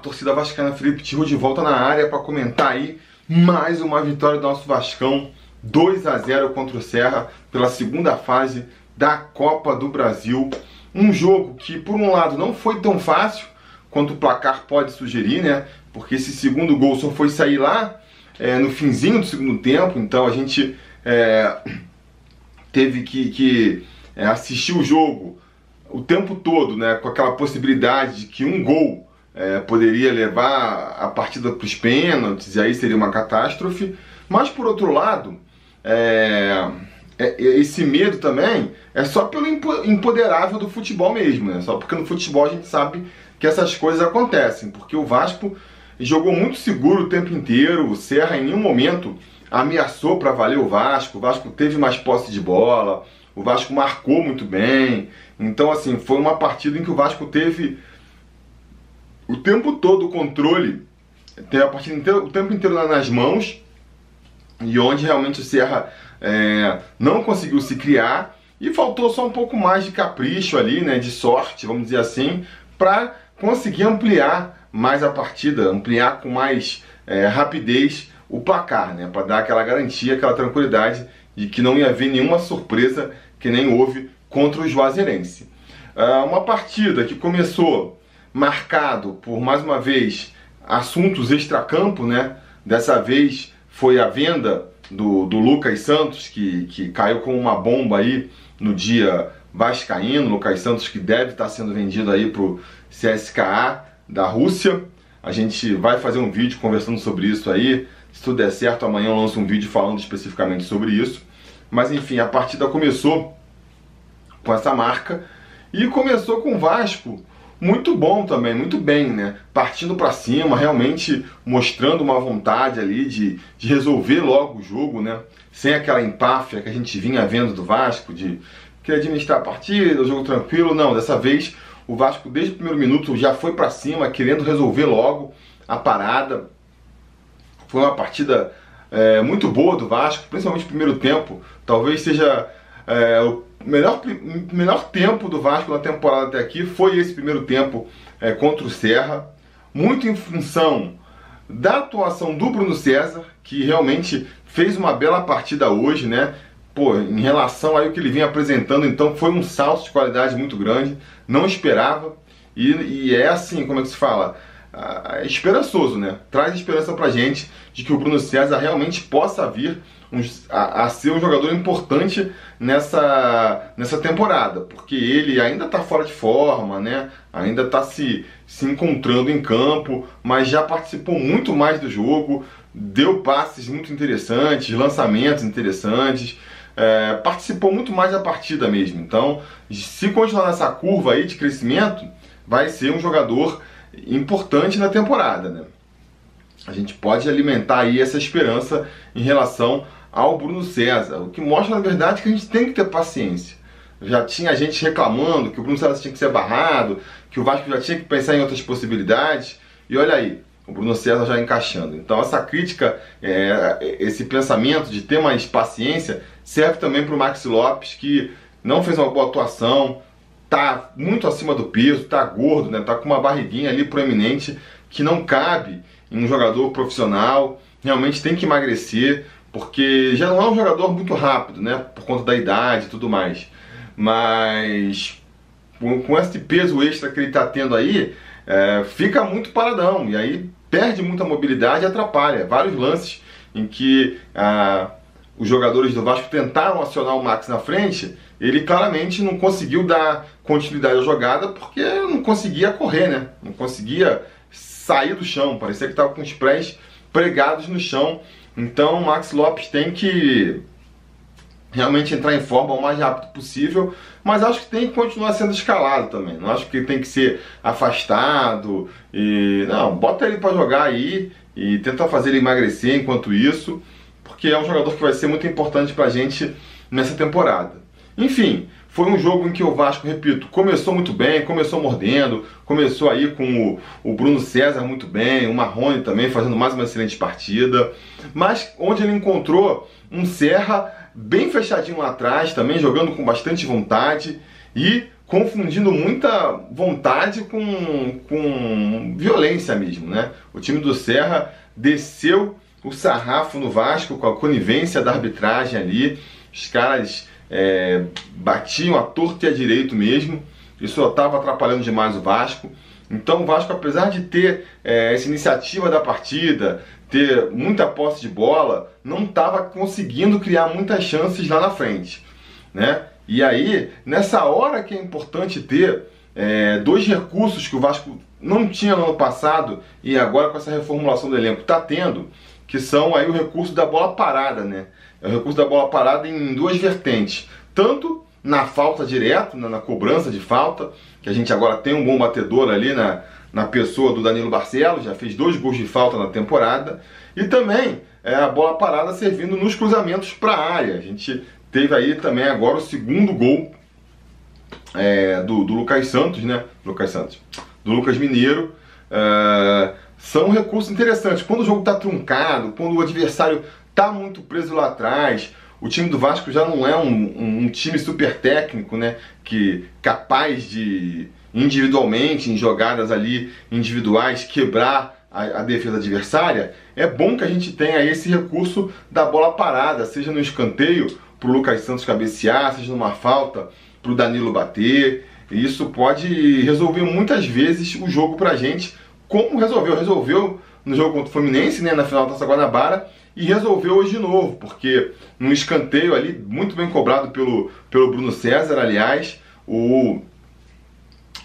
torcida vascaína Felipe Tiro de volta na área para comentar aí mais uma vitória do nosso Vascão, 2 a 0 contra o Serra pela segunda fase da Copa do Brasil. Um jogo que por um lado não foi tão fácil quanto o placar pode sugerir, né? Porque esse segundo gol só foi sair lá é, no finzinho do segundo tempo, então a gente é, teve que, que é, assistir o jogo o tempo todo, né? Com aquela possibilidade de que um gol é, poderia levar a partida para os pênaltis, e aí seria uma catástrofe. Mas por outro lado, é, é, esse medo também é só pelo empoderável do futebol mesmo, né? Só porque no futebol a gente sabe que essas coisas acontecem, porque o Vasco jogou muito seguro o tempo inteiro, o Serra em nenhum momento ameaçou para valer o Vasco, o Vasco teve mais posse de bola, o Vasco marcou muito bem. Então, assim, foi uma partida em que o Vasco teve o tempo todo o controle, tem a partida inteira, o tempo inteiro nas mãos, e onde realmente o Serra é, não conseguiu se criar e faltou só um pouco mais de capricho ali, né, de sorte, vamos dizer assim, para conseguir ampliar mais a partida, ampliar com mais é, rapidez o placar, né, para dar aquela garantia, aquela tranquilidade de que não ia haver nenhuma surpresa que nem houve contra o Juazeirense. Uh, uma partida que começou marcado por, mais uma vez, assuntos extracampo, né? Dessa vez foi a venda do, do Lucas Santos, que, que caiu com uma bomba aí no dia vascaíno. Lucas Santos que deve estar sendo vendido aí para o CSKA da Rússia. A gente vai fazer um vídeo conversando sobre isso aí. Se tudo der certo, amanhã eu lanço um vídeo falando especificamente sobre isso. Mas enfim, a partida começou com essa marca e começou com o Vasco muito bom também, muito bem, né? Partindo para cima, realmente mostrando uma vontade ali de, de resolver logo o jogo, né? Sem aquela empáfia que a gente vinha vendo do Vasco, de querer administrar a partida, o jogo tranquilo. Não, dessa vez o Vasco, desde o primeiro minuto, já foi para cima, querendo resolver logo a parada. Foi uma partida é, muito boa do Vasco, principalmente no primeiro tempo. Talvez seja é, o melhor, melhor tempo do Vasco na temporada até aqui foi esse primeiro tempo é, contra o Serra, muito em função da atuação do Bruno César, que realmente fez uma bela partida hoje, né? Pô, em relação ao que ele vinha apresentando, então foi um salto de qualidade muito grande, não esperava, e, e é assim, como é que se fala? é esperançoso, né? Traz esperança pra gente de que o Bruno César realmente possa vir um, a, a, ser um jogador importante nessa, nessa temporada, porque ele ainda está fora de forma, né? Ainda está se, se encontrando em campo, mas já participou muito mais do jogo, deu passes muito interessantes, lançamentos interessantes. É, participou muito mais da partida mesmo. Então, se continuar nessa curva aí de crescimento, vai ser um jogador importante na temporada, né? A gente pode alimentar aí essa esperança em relação ao Bruno César, o que mostra na verdade que a gente tem que ter paciência. Já tinha gente reclamando que o Bruno César tinha que ser barrado, que o Vasco já tinha que pensar em outras possibilidades, e olha aí, o Bruno César já encaixando. Então essa crítica, é, esse pensamento de ter mais paciência serve também para o Max Lopes, que não fez uma boa atuação, tá muito acima do peso, tá gordo, né? Tá com uma barriguinha ali proeminente que não cabe em um jogador profissional. Realmente tem que emagrecer, porque já não é um jogador muito rápido, né? Por conta da idade e tudo mais. Mas com esse peso extra que ele está tendo aí, é, fica muito paradão. E aí perde muita mobilidade e atrapalha. Vários lances em que ah, os jogadores do Vasco tentaram acionar o Max na frente, ele claramente não conseguiu dar continuidade à jogada porque não conseguia correr, né? Não conseguia sair do chão, parecia que estava com os pés pregados no chão. Então o Max Lopes tem que realmente entrar em forma o mais rápido possível, mas acho que tem que continuar sendo escalado também. Não acho que tem que ser afastado e não, bota ele para jogar aí e tenta fazer ele emagrecer enquanto isso porque é um jogador que vai ser muito importante para a gente nessa temporada. Enfim, foi um jogo em que o Vasco, repito, começou muito bem, começou mordendo, começou aí com o, o, Bruno César muito bem, o Marrone também fazendo mais uma excelente partida, mas onde ele encontrou um Serra bem fechadinho lá atrás, também jogando com bastante vontade e confundindo muita vontade com, com violência mesmo, né? O time do Serra desceu o sarrafo no Vasco com a conivência da arbitragem ali. Os caras é, batiam a torto e a direito mesmo. Isso estava atrapalhando demais o Vasco. Então o Vasco, apesar de ter é, essa iniciativa da partida, ter muita posse de bola, não estava conseguindo criar muitas chances lá na frente, né? E aí, nessa hora que é importante ter é, dois recursos que o Vasco não tinha no ano passado e agora com essa reformulação do elenco está tendo, que são aí o recurso da bola parada, né? É recurso da bola parada em duas vertentes. Tanto na falta direto, na, na cobrança de falta, que a gente agora tem um bom batedor ali na, na pessoa do Danilo Barcelos, já fez dois gols de falta na temporada, e também é, a bola parada servindo nos cruzamentos para a área. A gente Teve aí também agora o segundo gol é, do, do Lucas Santos, né? Lucas Santos. Do Lucas Mineiro. É, são recursos interessantes. Quando o jogo está truncado, quando o adversário está muito preso lá atrás, o time do Vasco já não é um, um, um, time super técnico, né? Que capaz de individualmente, em jogadas ali individuais, quebrar a, a, defesa adversária. É bom que a gente tenha esse recurso da bola parada, seja no escanteio para o Lucas Santos cabecear, seja numa falta para o Danilo bater. Isso pode resolver muitas vezes o jogo para a gente, como resolveu. Resolveu no jogo contra o Fluminense, né, na final da Taça Guanabara, e resolveu hoje de novo, porque num escanteio ali, muito bem cobrado pelo, pelo Bruno César, aliás, o,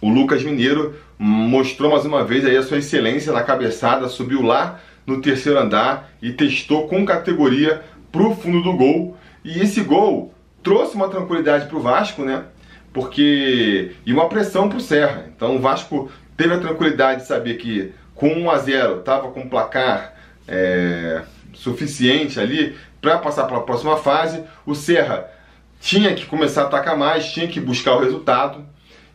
o Lucas Mineiro mostrou mais uma vez aí a sua excelência na cabeçada, subiu lá no terceiro andar e testou com categoria para o fundo do gol e esse gol trouxe uma tranquilidade para o Vasco, né? Porque. e uma pressão para o Serra. Então o Vasco teve a tranquilidade de saber que com 1 a 0 estava com placar é, suficiente ali para passar para a próxima fase. O Serra tinha que começar a atacar mais, tinha que buscar o resultado.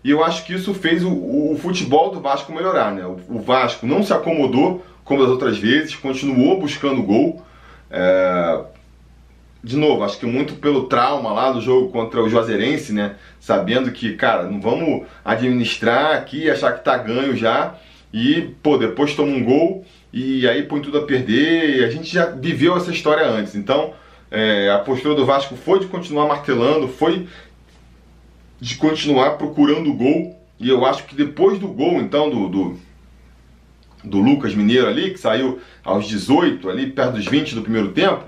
E eu acho que isso fez o, o futebol do Vasco melhorar, né? O, o, Vasco não se acomodou como das outras vezes, continuou buscando gol. É, de novo, acho que muito pelo trauma lá do jogo contra o Juazeirense, né? Sabendo que, cara, não vamos administrar aqui, achar que tá ganho já e, pô, depois toma um gol e aí põe tudo a perder. A gente já viveu essa história antes. Então, é, a postura do Vasco foi de continuar martelando, foi de continuar procurando o gol. E eu acho que depois do gol, então, do, do, do Lucas Mineiro ali, que saiu aos 18, ali perto dos 20 do primeiro tempo,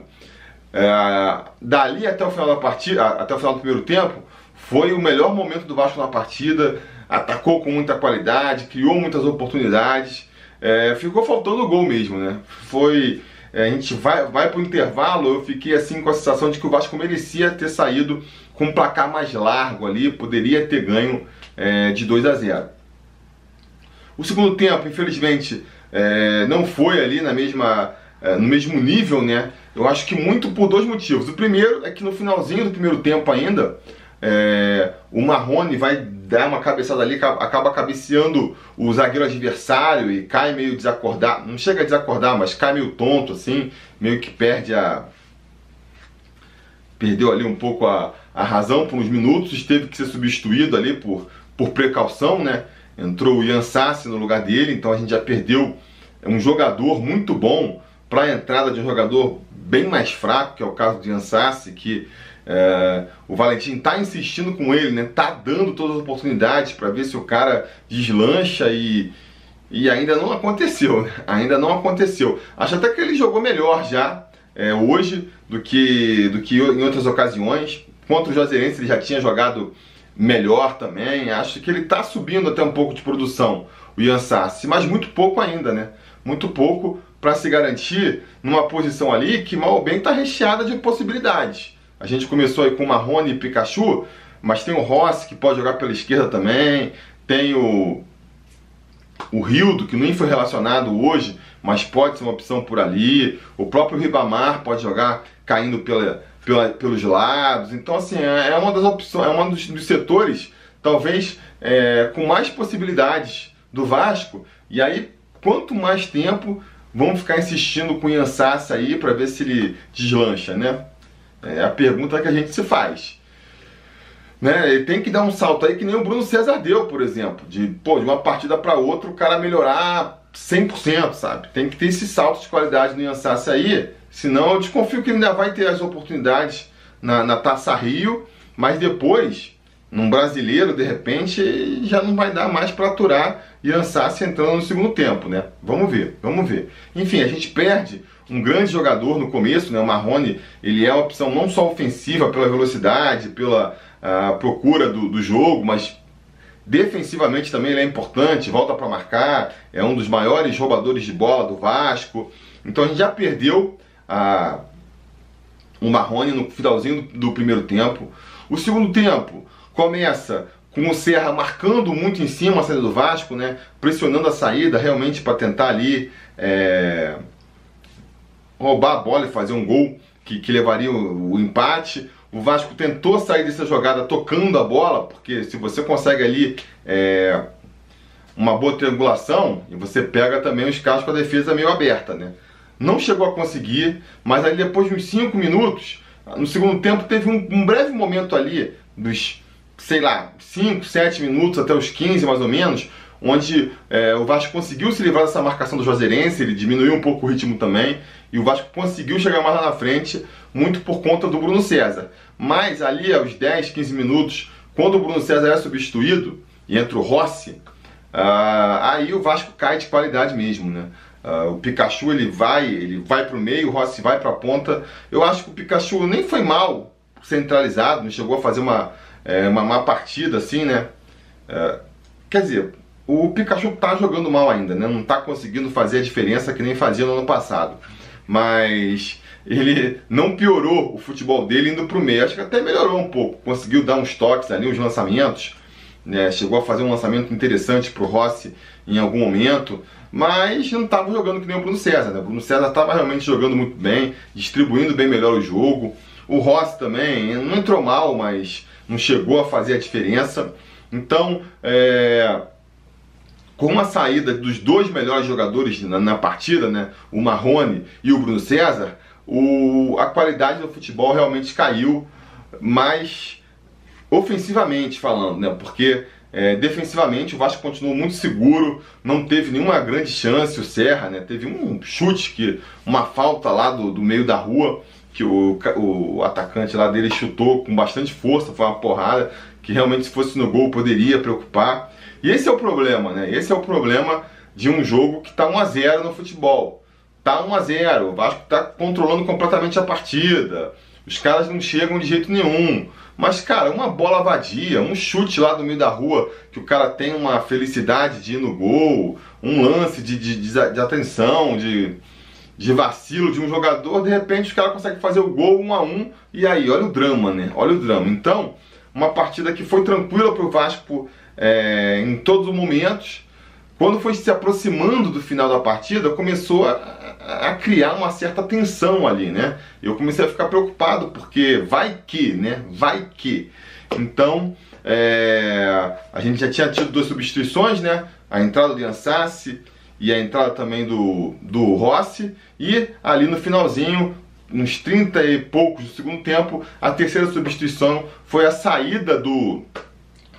é, dali até o final da partida, até o final do primeiro tempo, foi o melhor momento do Vasco na partida. Atacou com muita qualidade, criou muitas oportunidades. É, ficou faltando o gol mesmo, né? Foi. É, a gente vai, vai pro intervalo, eu fiquei assim com a sensação de que o Vasco merecia ter saído com um placar mais largo ali, poderia ter ganho é, de 2 a 0. O segundo tempo, infelizmente, é, não foi ali na mesma, é, no mesmo nível, né? Eu acho que muito por dois motivos. O primeiro é que no finalzinho do primeiro tempo ainda, é, o Marrone vai dar uma cabeçada ali, acaba cabeceando o zagueiro adversário e cai meio desacordado. Não chega a desacordar, mas cai meio tonto, assim, meio que perde a. Perdeu ali um pouco a, a razão por uns minutos, teve que ser substituído ali por, por precaução, né? Entrou o Ian Sassi no lugar dele, então a gente já perdeu um jogador muito bom para a entrada de um jogador bem mais fraco, que é o caso de Ansassi, que é, o Valentim está insistindo com ele, né? Tá dando todas as oportunidades para ver se o cara deslancha e, e ainda não aconteceu, né? ainda não aconteceu. Acho até que ele jogou melhor já é, hoje do que, do que em outras ocasiões. Contra o Juazeirense ele já tinha jogado melhor também. Acho que ele está subindo até um pouco de produção, o Ian Sassi, mas muito pouco ainda, né? Muito pouco para se garantir numa posição ali que mal ou bem está recheada de possibilidades. A gente começou aí com Marrone e Pikachu, mas tem o Rossi que pode jogar pela esquerda também, tem o o Rildo, que nem foi relacionado hoje, mas pode ser uma opção por ali. O próprio Ribamar pode jogar caindo pela, pela, pelos lados. Então, assim, é, é uma das opções, é um dos, dos setores, talvez, é, com mais possibilidades do Vasco. E aí, quanto mais tempo Vamos ficar insistindo com o Yansassa aí para ver se ele deslancha, né? É a pergunta que a gente se faz. né? Ele tem que dar um salto aí que nem o Bruno César deu, por exemplo, de, pô, de uma partida para outra o cara melhorar 100%, sabe? Tem que ter esse salto de qualidade no Iansassi aí, senão eu desconfio que ele ainda vai ter as oportunidades na, na Taça Rio, mas depois, num brasileiro, de repente, já não vai dar mais para aturar Iansassi entrando no segundo tempo, né? Vamos ver, vamos ver. Enfim, a gente perde um grande jogador no começo, né? O Marrone, ele é uma opção não só ofensiva pela velocidade, pela a procura do, do jogo, mas defensivamente também ele é importante, volta para marcar, é um dos maiores roubadores de bola do Vasco. Então a gente já perdeu a, o Marrone no finalzinho do, do primeiro tempo. O segundo tempo começa com o Serra marcando muito em cima a saída do Vasco, né? pressionando a saída realmente para tentar ali é, roubar a bola e fazer um gol que, que levaria o, o empate. O Vasco tentou sair dessa jogada tocando a bola, porque se você consegue ali é, uma boa triangulação, e você pega também os casos com a defesa meio aberta, né? Não chegou a conseguir, mas aí depois de uns 5 minutos, no segundo tempo teve um, um, breve momento ali, dos, sei lá, 5, 7 minutos até os 15 mais ou menos, onde é, o Vasco conseguiu se livrar dessa marcação do Juazeirense, ele diminuiu um pouco o ritmo também, e o Vasco conseguiu chegar mais lá na frente, muito por conta do Bruno César. Mas ali aos 10, 15 minutos, quando o Bruno César é substituído, e entra o Rossi, uh, aí o Vasco cai de qualidade mesmo, né? Uh, o Pikachu ele vai, ele vai para o meio, o Rossi vai para a ponta. Eu acho que o Pikachu nem foi mal centralizado, não chegou a fazer uma, é, uma má partida assim, né? Uh, quer dizer, o Pikachu tá jogando mal ainda, né? Não tá conseguindo fazer a diferença que nem fazia no ano passado. Mas ele não piorou o futebol dele indo pro meio. Acho que até melhorou um pouco. Conseguiu dar uns toques ali, uns lançamentos. Né? Chegou a fazer um lançamento interessante pro Rossi em algum momento. Mas não estava jogando que nem o Bruno César. Né? O Bruno César estava realmente jogando muito bem, distribuindo bem melhor o jogo. O Rossi também não entrou mal, mas não chegou a fazer a diferença. Então, é, com a saída dos dois melhores jogadores na, na, partida, né, o Marrone e o Bruno César, o, a qualidade do futebol realmente caiu, mas ofensivamente falando, né, porque é, defensivamente o Vasco continuou muito seguro, não teve nenhuma grande chance, o Serra, né, teve um chute, que uma falta lá do, do meio da rua, que o, o atacante lá dele chutou com bastante força, foi uma porrada, que realmente se fosse no gol poderia preocupar. E esse é o problema, né? Esse é o problema de um jogo que está 1 a 0 no futebol. Tá 1 a 0, o Vasco está controlando completamente a partida. Os caras não chegam de jeito nenhum. Mas, cara, uma bola vadia, um chute lá do meio da rua, que o cara tem uma felicidade de ir no gol, um lance de, de, de, de atenção, de, de vacilo de um jogador, de repente os caras conseguem fazer o gol 1 a 1 e aí, olha o drama, né? Olha o drama. Então, uma partida que foi tranquila para o Vasco é, em todos os momentos. Quando foi se aproximando do final da partida, começou a, a, criar uma certa tensão ali, né? Eu comecei a ficar preocupado, porque vai que, né? Vai que. Então, é, a gente já tinha tido duas substituições, né? A entrada do Ansassi e a entrada também do, do Rossi. E ali no finalzinho, uns 30 e poucos do segundo tempo, a terceira substituição foi a saída do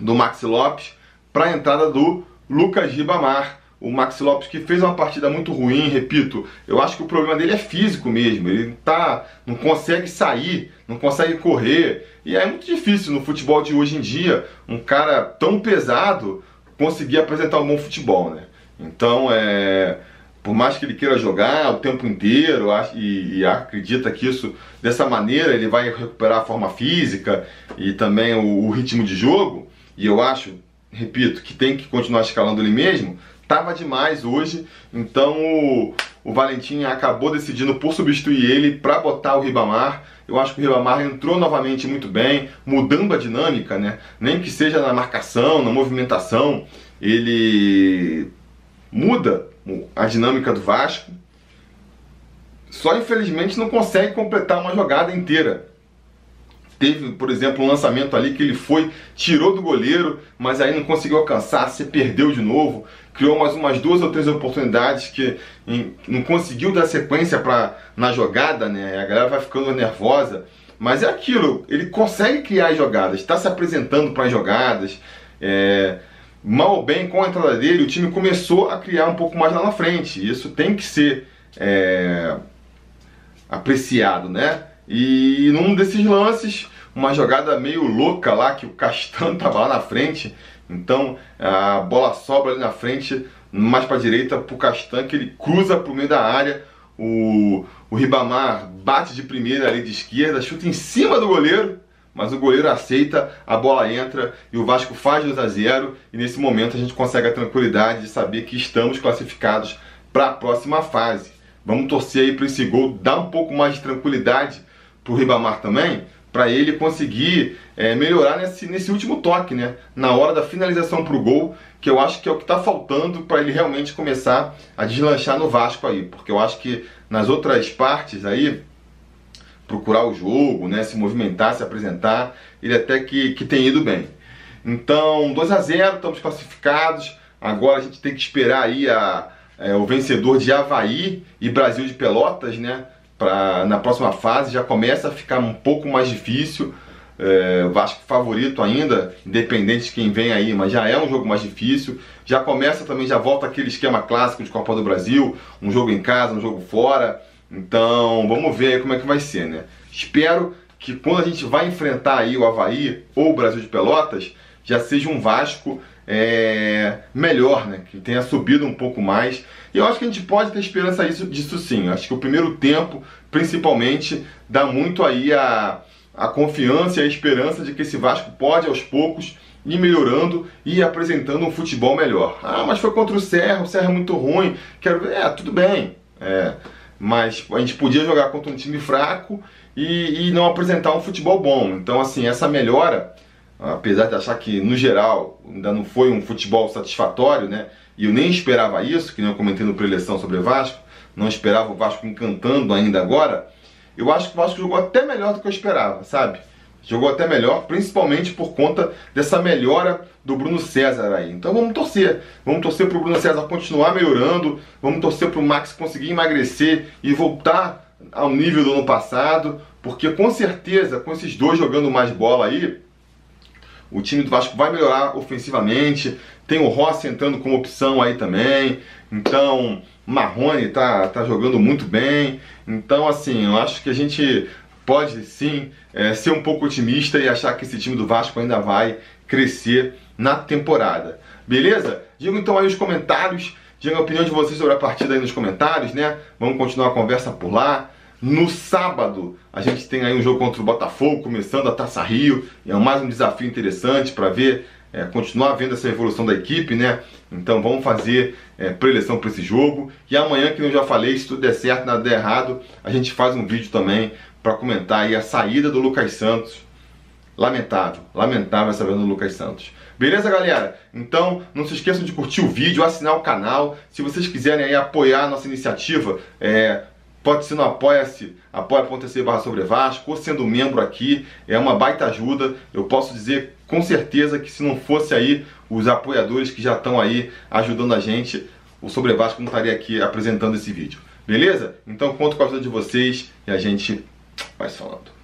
do Maxi Lopes para a entrada do Lucas Ribamar. O Maxi Lopes que fez uma partida muito ruim, repito, eu acho que o problema dele é físico mesmo. Ele tá, não consegue sair, não consegue correr. E é muito difícil no futebol de hoje em dia um cara tão pesado conseguir apresentar um bom futebol, né? Então, é, por mais que ele queira jogar o tempo inteiro e, e, acredita que isso dessa maneira ele vai recuperar a forma física e também o, o ritmo de jogo, e eu acho, repito, que tem que continuar escalando ele mesmo, tava demais hoje, então o, o Valentim acabou decidindo por substituir ele para botar o Ribamar. Eu acho que o Ribamar entrou novamente muito bem, mudando a dinâmica, né? Nem que seja na marcação, na movimentação, ele muda a dinâmica do Vasco. Só infelizmente não consegue completar uma jogada inteira. Teve, por exemplo, um lançamento ali que ele foi, tirou do goleiro, mas aí não conseguiu alcançar, se perdeu de novo. Criou mais umas duas ou três oportunidades que não conseguiu dar sequência pra, na jogada, né? A galera vai ficando nervosa Mas é aquilo, ele consegue criar jogadas, está se apresentando para as jogadas. É, mal ou bem, com a entrada dele, o time começou a criar um pouco mais lá na frente. Isso tem que ser é, apreciado, né? E num desses lances, uma jogada meio louca lá, que o Castan estava lá na frente. Então a bola sobra ali na frente, mais para a direita, para o Castan, que ele cruza para o meio da área. O, o Ribamar bate de primeira ali de esquerda, chuta em cima do goleiro, mas o goleiro aceita, a bola entra e o Vasco faz 2 a 0 e nesse momento a gente consegue a tranquilidade de saber que estamos classificados para a próxima fase. Vamos torcer aí para esse gol dar um pouco mais de tranquilidade para o Ribamar também, para ele conseguir é, melhorar nesse, nesse último toque, né? Na hora da finalização para o gol, que eu acho que é o que está faltando para ele realmente começar a deslanchar no Vasco aí, porque eu acho que nas outras partes aí, procurar o jogo, né? Se movimentar, se apresentar, ele até que, que tem ido bem. Então, 2 a 0 estamos classificados. Agora a gente tem que esperar aí a, é, o vencedor de Havaí e Brasil de Pelotas, né? Pra, na próxima fase já começa a ficar um pouco mais difícil. É, Vasco favorito ainda, independente de quem vem aí, mas já é um jogo mais difícil. Já começa também, já volta aquele esquema clássico de Copa do Brasil, um jogo em casa, um jogo fora. Então, vamos ver aí como é que vai ser, né? Espero que quando a gente vai enfrentar aí o Havaí ou o Brasil de Pelotas, já seja um Vasco é, melhor, né? Que tenha subido um pouco mais. E eu acho que a gente pode ter esperança disso, disso sim. Eu acho que o primeiro tempo, principalmente, dá muito aí a, a confiança e a esperança de que esse Vasco pode, aos poucos, ir melhorando e apresentando um futebol melhor. Ah, mas foi contra o Serra, o Serra é muito ruim. Quero ver. É, tudo bem. É, mas a gente podia jogar contra um time fraco e, e não apresentar um futebol bom. Então, assim, essa melhora apesar de achar que no geral ainda não foi um futebol satisfatório, né? E eu nem esperava isso, que nem eu comentei no preleção sobre o Vasco, não esperava o Vasco encantando ainda agora. Eu acho que o Vasco jogou até melhor do que eu esperava, sabe? Jogou até melhor, principalmente por conta dessa melhora do Bruno César aí. Então vamos torcer. Vamos torcer para o Bruno César continuar melhorando. Vamos torcer para o Max conseguir emagrecer e voltar ao nível do ano passado. Porque com certeza, com esses dois jogando mais bola aí, o time do Vasco vai melhorar ofensivamente. Tem o Rossi entrando como opção aí também. Então, Marrone tá, tá jogando muito bem. Então, assim, eu acho que a gente pode sim é, ser um pouco otimista e achar que esse time do Vasco ainda vai crescer na temporada. Beleza? Diga então aí os comentários. Diga a opinião de vocês sobre a partida aí nos comentários, né? Vamos continuar a conversa por lá. No sábado, a gente tem aí um jogo contra o Botafogo, começando a Taça Rio. É mais um desafio interessante para ver, é, continuar vendo essa evolução da equipe, né? Então vamos fazer é, preleção para esse jogo. E amanhã, que eu já falei, se tudo der certo, nada der errado, a gente faz um vídeo também para comentar aí a saída do Lucas Santos. Lamentável, lamentável essa venda do Lucas Santos. Beleza, galera? Então, não se esqueçam de curtir o vídeo, assinar o canal. Se vocês quiserem aí apoiar a nossa iniciativa, é, Pode ser no Apoia-se, apoia.se barra sobre Vasco, ou sendo membro aqui, é uma baita ajuda. Eu posso dizer com certeza que se não fosse aí os apoiadores que já estão aí ajudando a gente, o Sobre Vasco não estaria aqui apresentando esse vídeo. Beleza? Então conto com a ajuda de vocês e a gente vai falando.